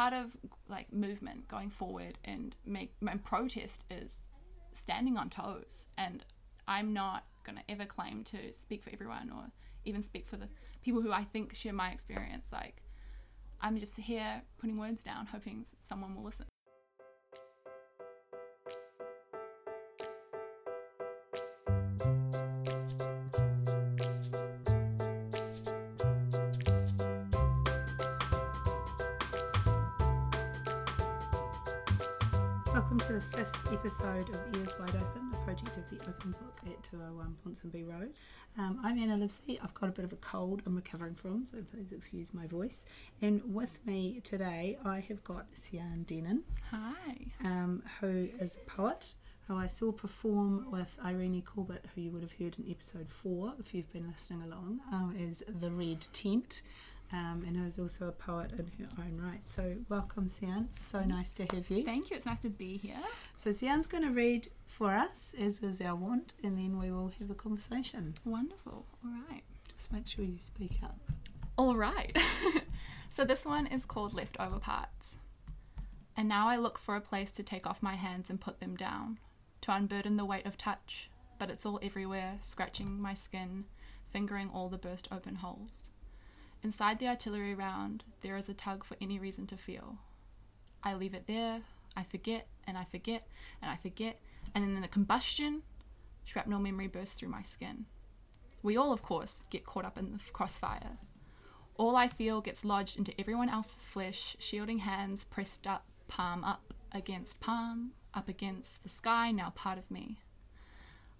part of like movement going forward and make and protest is standing on toes. And I'm not gonna ever claim to speak for everyone or even speak for the people who I think share my experience. Like I'm just here putting words down, hoping someone will listen. Welcome to the fifth episode of Ears Wide Open, a project of the Open Book at 201 Ponsonby Road. Um, I'm Anna Livesey. I've got a bit of a cold I'm recovering from, so please excuse my voice. And with me today, I have got Sian Denon, Hi. um, who is a poet who I saw perform with Irene Corbett, who you would have heard in episode four if you've been listening along, um, is The Red Tent. Um, and who is also a poet in her own right. So, welcome, Sian. So nice to have you. Thank you. It's nice to be here. So Sian's going to read for us, as is our want, and then we will have a conversation. Wonderful. All right. Just make sure you speak up. All right. so this one is called Leftover Parts. And now I look for a place to take off my hands and put them down, to unburden the weight of touch, but it's all everywhere, scratching my skin, fingering all the burst open holes. Inside the artillery round, there is a tug for any reason to feel. I leave it there, I forget, and I forget, and I forget, and in the combustion, shrapnel memory bursts through my skin. We all, of course, get caught up in the crossfire. All I feel gets lodged into everyone else's flesh, shielding hands pressed up, palm up against palm, up against the sky, now part of me.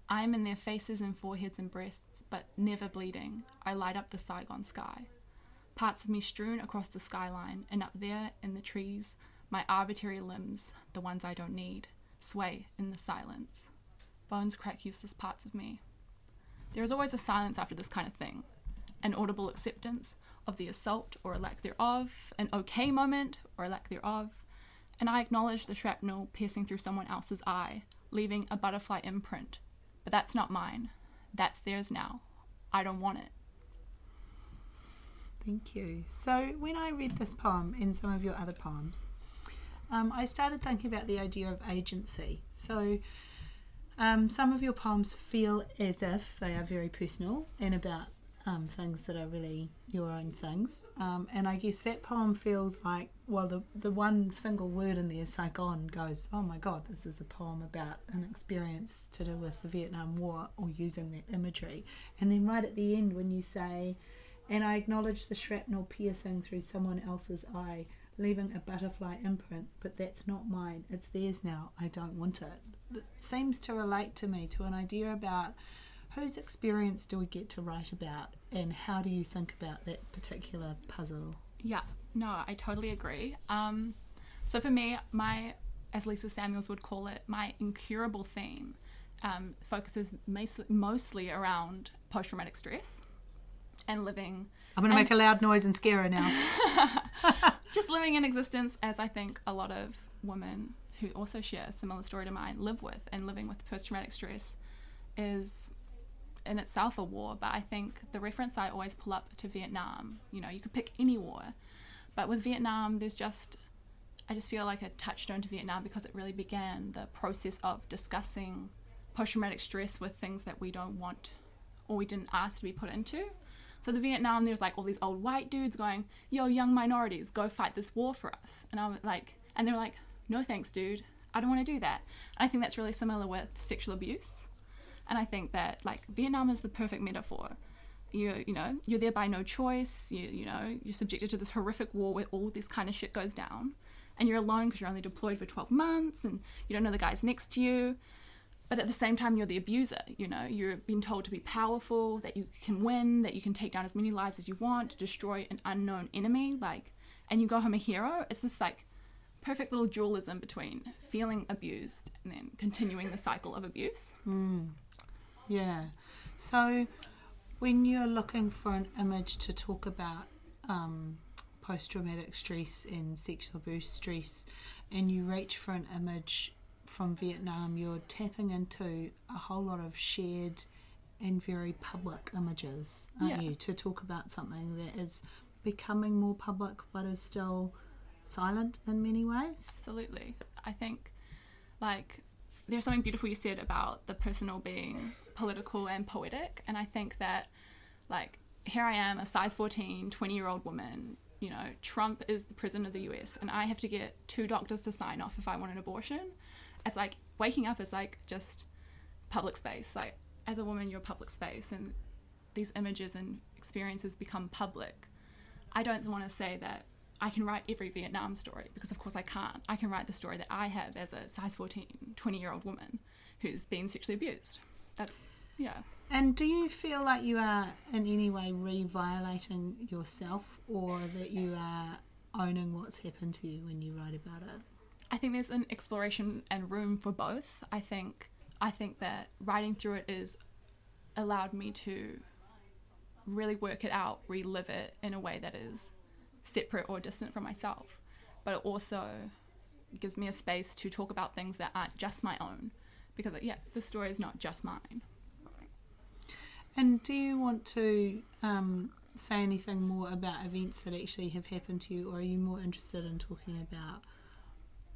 I am in their faces and foreheads and breasts, but never bleeding. I light up the Saigon sky. Parts of me strewn across the skyline, and up there in the trees, my arbitrary limbs, the ones I don't need, sway in the silence. Bones crack useless parts of me. There is always a silence after this kind of thing an audible acceptance of the assault or a lack thereof, an okay moment or a lack thereof, and I acknowledge the shrapnel piercing through someone else's eye, leaving a butterfly imprint. But that's not mine. That's theirs now. I don't want it. Thank you. So, when I read this poem and some of your other poems, um, I started thinking about the idea of agency. So, um, some of your poems feel as if they are very personal and about um, things that are really your own things. Um, and I guess that poem feels like, well, the, the one single word in there, Saigon, goes, oh my God, this is a poem about an experience to do with the Vietnam War or using that imagery. And then right at the end, when you say, and I acknowledge the shrapnel piercing through someone else's eye, leaving a butterfly imprint, but that's not mine, it's theirs now, I don't want it. It seems to relate to me to an idea about whose experience do we get to write about and how do you think about that particular puzzle? Yeah, no, I totally agree. Um, so for me, my, as Lisa Samuels would call it, my incurable theme um, focuses mostly, around post traumatic stress and living. I'm going to make a loud noise and scare her now. just living in existence as I think a lot of women who also share a similar story to mine live with and living with post traumatic stress is in itself a war but I think the reference I always pull up to Vietnam you know you could pick any war but with Vietnam there's just I just feel like a touchstone to Vietnam because it really began the process of discussing post traumatic stress with things that we don't want or we didn't ask to be put into so the Vietnam, there's like all these old white dudes going, "Yo, young minorities, go fight this war for us." And I'm like, and they're like, "No thanks, dude. I don't want to do that." And I think that's really similar with sexual abuse. And I think that like Vietnam is the perfect metaphor. You you know you're there by no choice. You you know you're subjected to this horrific war where all this kind of shit goes down, and you're alone because you're only deployed for 12 months and you don't know the guys next to you but at the same time you're the abuser you know? You're being told to be powerful that you can win that you can take down as many lives as you want to destroy an unknown enemy like and you go home a hero? It's this like perfect little dualism between feeling abused and then continuing the cycle of abuse. Yeah. So when you're looking for an image to talk about um, post traumatic stress and sexual abuse stress, and you reach for an image from Vietnam, you're tapping into a whole lot of shared and very public images, aren't Yeah. you? To talk about something that is becoming more public but is still silent in many ways. Absolutely. I think, like, there's something beautiful you said about the personal being political and poetic. And I think that, like, here I am, a size 14, 20 year old woman. You know, Trump is the president of the US, and I have to get two doctors to sign off if I want an abortion. It's like waking up is like just public space. Like, as a woman, you're public space, and these images and experiences become public. I don't want to say that I can write every Vietnam story because, of course, I can't. I can write the story that I have as a size 14, 20 year old woman who's been sexually abused. That's, yeah. And do you feel like you are in any way re violating yourself or that you are owning what's happened to you when you write about it? I think there's an exploration and room for both. I think I think that writing through it is allowed me to really work it out, relive it in a way that is separate or distant from myself. But it also gives me a space to talk about things that aren't just my own. Because, yeah, the story is not just mine. And do you want to um, say anything more about events that actually have happened to you, or are you more interested in talking about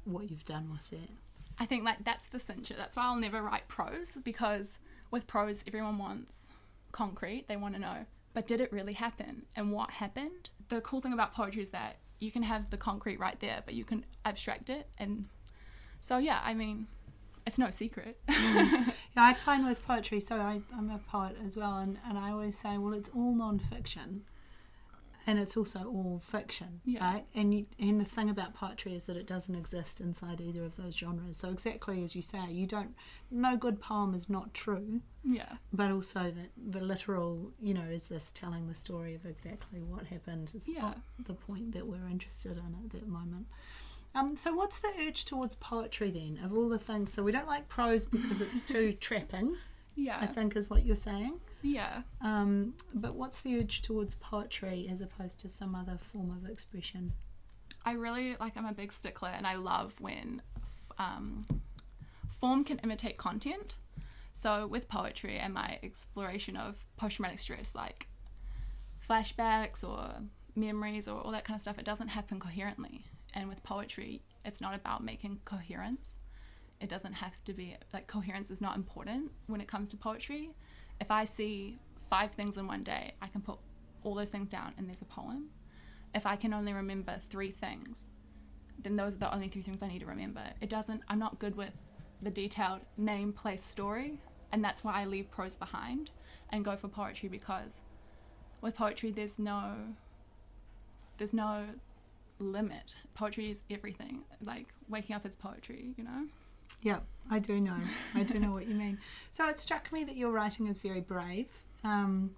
what you've done with it? I think like that's the cincher. That's why I'll never write prose because with prose everyone wants concrete. They want to know, but did it really happen? And what happened? The cool thing about poetry is that you can have the concrete right there, but you can abstract it. And so yeah, I mean, it's no secret. Mm. yeah, I find with poetry, so I, I'm a poet as well, and, and I always say, well, it's all non fiction and it's also all fiction, Yeah. right? And you, and the thing about poetry is that it doesn't exist inside either of those genres. So exactly as you say, you don't. No good poem is not true, yeah. but also that the literal, you know, is this telling the story of exactly what happened. Is Yeah. not the point that we're interested in at that moment. Um, so what's the urge towards poetry then? Of all the things, so we don't like prose because it's too trapping. I think is what you're saying. Yeah. Um, but what's the urge towards poetry as opposed to some other form of expression? I really like. I'm a big stickler, and I love when f- um, form can imitate content. So with poetry and my exploration of post-traumatic stress, like flashbacks or memories or all that kind of stuff, it doesn't happen coherently. And with poetry, it's not about making coherence. It doesn't have to be like coherence is not important when it comes to poetry. If I see five things in one day, I can put all those things down and there's a poem if I can only remember three things, then those are the only three things I need to remember. It doesn't, I'm not good with the detailed name, place, story, and that's why I leave prose behind and go for poetry because with poetry, there's no, there's no limit. Poetry is everything. Like waking up is poetry, you know? Yeah, I do know. I do know what you mean. So it struck me that your writing is very brave. Um,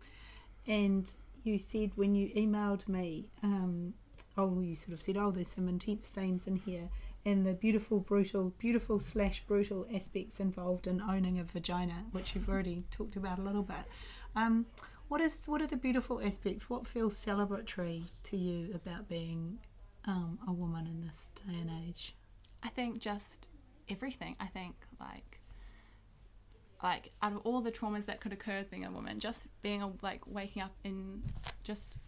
and you said when you emailed me, um, oh, you sort of said, oh, there's some intense themes in here, and the beautiful, brutal, beautiful slash brutal aspects involved in owning a vagina, which you've already talked about a little bit. Um, what is what are the beautiful aspects? What feels celebratory to you about being um, a woman in this day and age? I think just everything. I think like like out of all the traumas that could occur as being a woman, just being a like waking up in just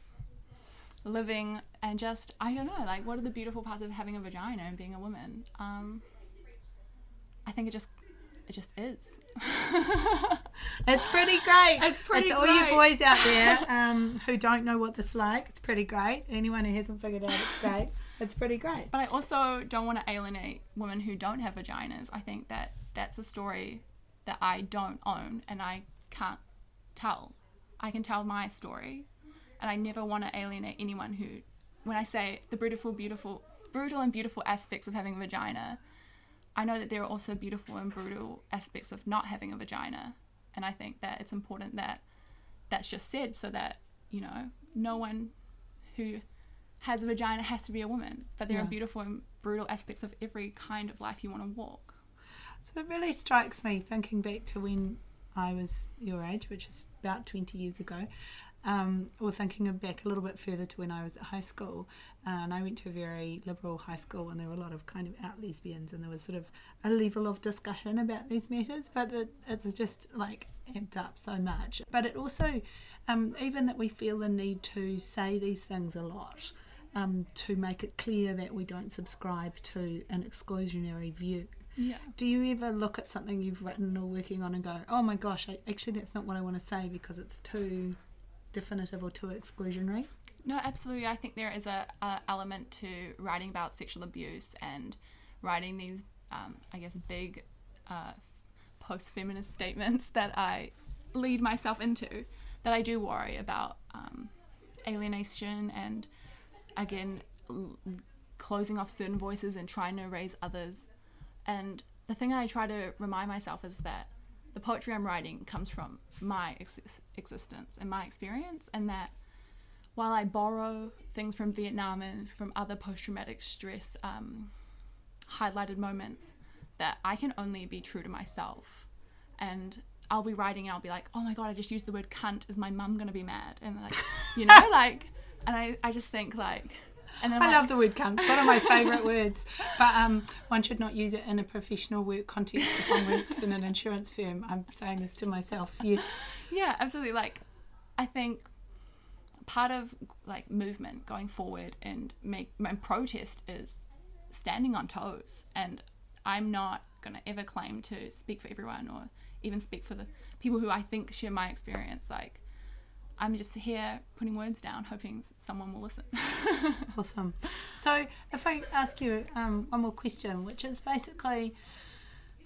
living and just I don't know, like what are the beautiful parts of having a vagina and being a woman? Um I think it just it just is. It's pretty great. It's pretty It's all you boys out there um, who don't know what this is like. It's pretty great. Anyone who hasn't figured out, it's great. It's pretty great. But I also don't want to alienate women who don't have vaginas. I think that that's a story that I don't own and I can't tell. I can tell my story, and I never want to alienate anyone who, when I say the beautiful, beautiful, brutal and beautiful aspects of having a vagina, I know that there are also beautiful and brutal aspects of not having a vagina, and I think that it's important that that's just said so that you know no one who has a vagina has to be a woman, but there Yeah. are beautiful and brutal aspects of every kind of life you want to walk. So it really strikes me thinking back to when I was your age, which is about 20 years ago, um, or thinking back a little bit further to when I was at high school. Uh, and I went to a very liberal high school, and there were a lot of kind of out lesbians, and there was sort of a level of discussion about these matters, but it, it's just like amped up so much. But it also, um, even that we feel the need to say these things a lot. Um, to make it clear that we don't subscribe to an exclusionary view. Yeah. Do you ever look at something you've written or working on and go, oh my gosh, I, actually that's not what I want to say because it's too definitive or too exclusionary? No, absolutely. I think there is a, a element to writing about sexual abuse and writing these, um, I guess, big uh, post-feminist statements that I lead myself into. That I do worry about um, alienation and again l- closing off certain voices and trying to raise others. And the thing I try to remind myself is that the poetry I'm writing comes from my ex- existence and my experience, and that while I borrow things from Vietnam and from other post traumatic stress um, highlighted moments, that I can only be true to myself. And I'll be writing and I'll be like, oh my god, I just used the word cunt. Is my mum gonna be mad? And like, you know, like, and I, I just think like, and then I I'm love the word cunt. It's one of my favourite words. But um, one should not use it in a professional work context if one works in an insurance firm. I'm saying this to myself. Yes. yeah, absolutely. Like, I think part of like movement going forward and make and protest is standing on toes. And I'm not gonna ever claim to speak for everyone or even speak for the people who I think share my experience. Like, I'm just here putting words down, hoping someone will listen. Awesome. So, if I ask you um, one more question, which is basically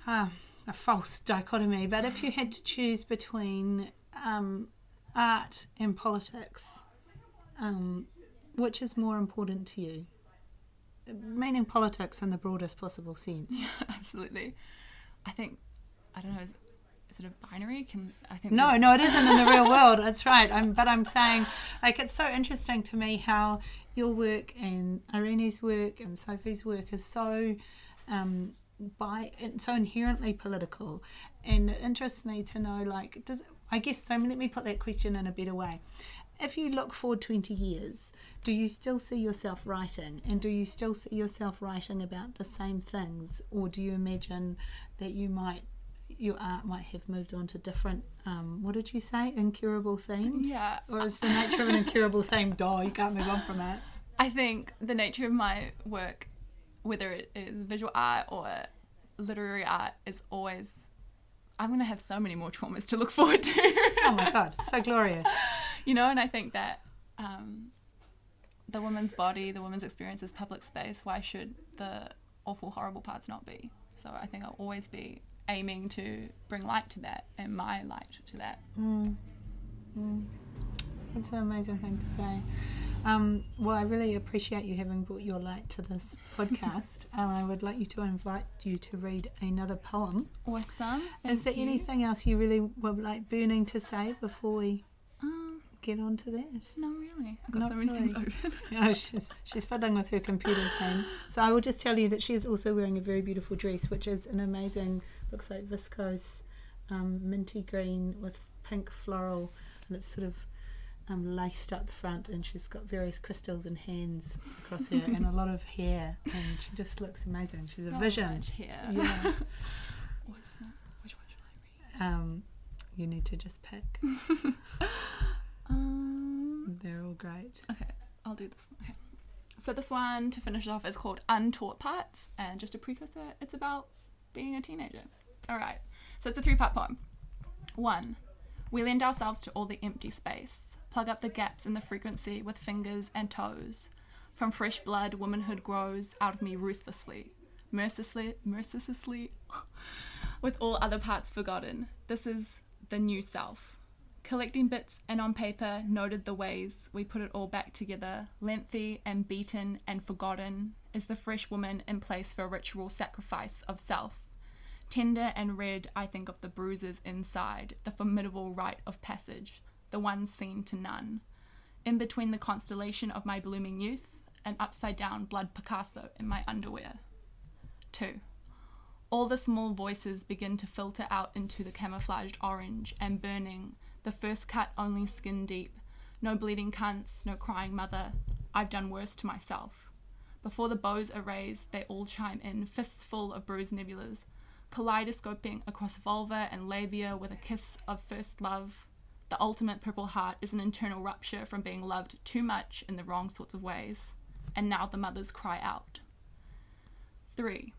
uh, a false dichotomy, but if you had to choose between um, art and politics, um, which is more important to you? Meaning politics in the broadest possible sense. Yeah, Absolutely. I think I don't know. Is, it a binary? Can I think? No, no, it isn't in the real world. That's right. I'm, but I'm saying, like, it's so interesting to me how your work and Irene's work and Sophie's work is so, um, by so inherently political, and it interests me to know, like, does I guess so? Let me put that question in a better way. If you look forward 20 years, do you still see yourself writing? And do you still see yourself writing about the same things? Or do you imagine that you might your art might have moved on to different um, what did you say incurable themes Yeah. or is the nature of an incurable theme duh you can't move on from it I think the nature of my work, whether it is visual art or literary art, is always. I'm gonna have so many more traumas to look forward to. oh my god so glorious you know, and I think that um, the woman's body, the woman's experience is public space. Why should the awful, horrible parts not be? So I think I'll always be aiming to bring light to that and my light to that. mm. Mm. It's an amazing thing to say. Um, well, I really appreciate you having brought your light to this podcast. and I would like you to invite you to read another poem. Awesome. Is there you. anything else you really were like burning to say before we Um, get on to that? not really. I've got Not so many things open. Yeah, she's she's fiddling with her computer team. So I will just tell you that she is also wearing a very beautiful dress, which is an amazing, looks like viscose, um, minty green with pink floral, and it's sort of um, laced up the front, and she's got various crystals and hands across her, and a lot of hair, and she just looks amazing. She's so a vision. Much here. Yeah. What's that? Which one should I read? Um, you need to just pick. Um, They're all great. okay, I'll do this one. Okay. So this one to finish off is called Untaught Parts, and just a precursor, it's about being a teenager. All right. So it's a three-part poem. One, we lend ourselves to all the empty space, plug up the gaps in the frequency with fingers and toes. From fresh blood, womanhood grows out of me ruthlessly, mercilessly, mercilessly, with all other parts forgotten. This is the new self. Collecting bits and on paper noted the ways we put it all back together, lengthy and beaten and forgotten, is the fresh woman in place for ritual sacrifice of self. Tender and red, I think of the bruises inside, the formidable rite of passage, the one seen to none. In between the constellation of my blooming youth, an upside down blood Picasso in my underwear. 2. All the small voices begin to filter out into the camouflaged orange and burning, the first cut only skin deep. No bleeding cunts, no crying mother. I've done worse to myself. Before the bows are raised, they all chime in, fists full of bruised nebulas, kaleidoscoping across vulva and labia with a kiss of first love. The ultimate purple heart is an internal rupture from being loved too much in the wrong sorts of ways. and now the mothers cry out. 3.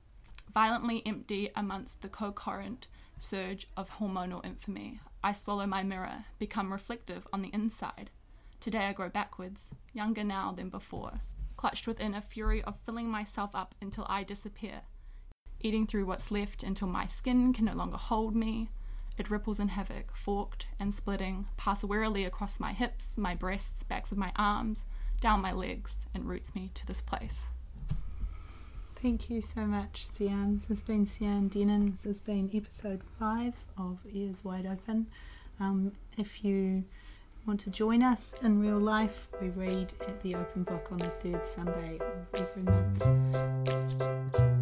Violently empty amongst the co-current surge of hormonal infamy, I swallow my mirror, become reflective on the inside. Today I grow backwards, younger now than before, clutched within a fury of filling myself up until I disappear, eating through what's left until my skin can no longer hold me. It ripples in havoc, forked and splitting, pass wearily across my hips, my breasts, backs of my arms, down my legs, and roots me to this place. Thank you so much, Sian. This has been Sian Denon. This has been episode five of Ears Wide Open. Um, if you want to join us in real life, we read at the open book on the third Sunday of every month.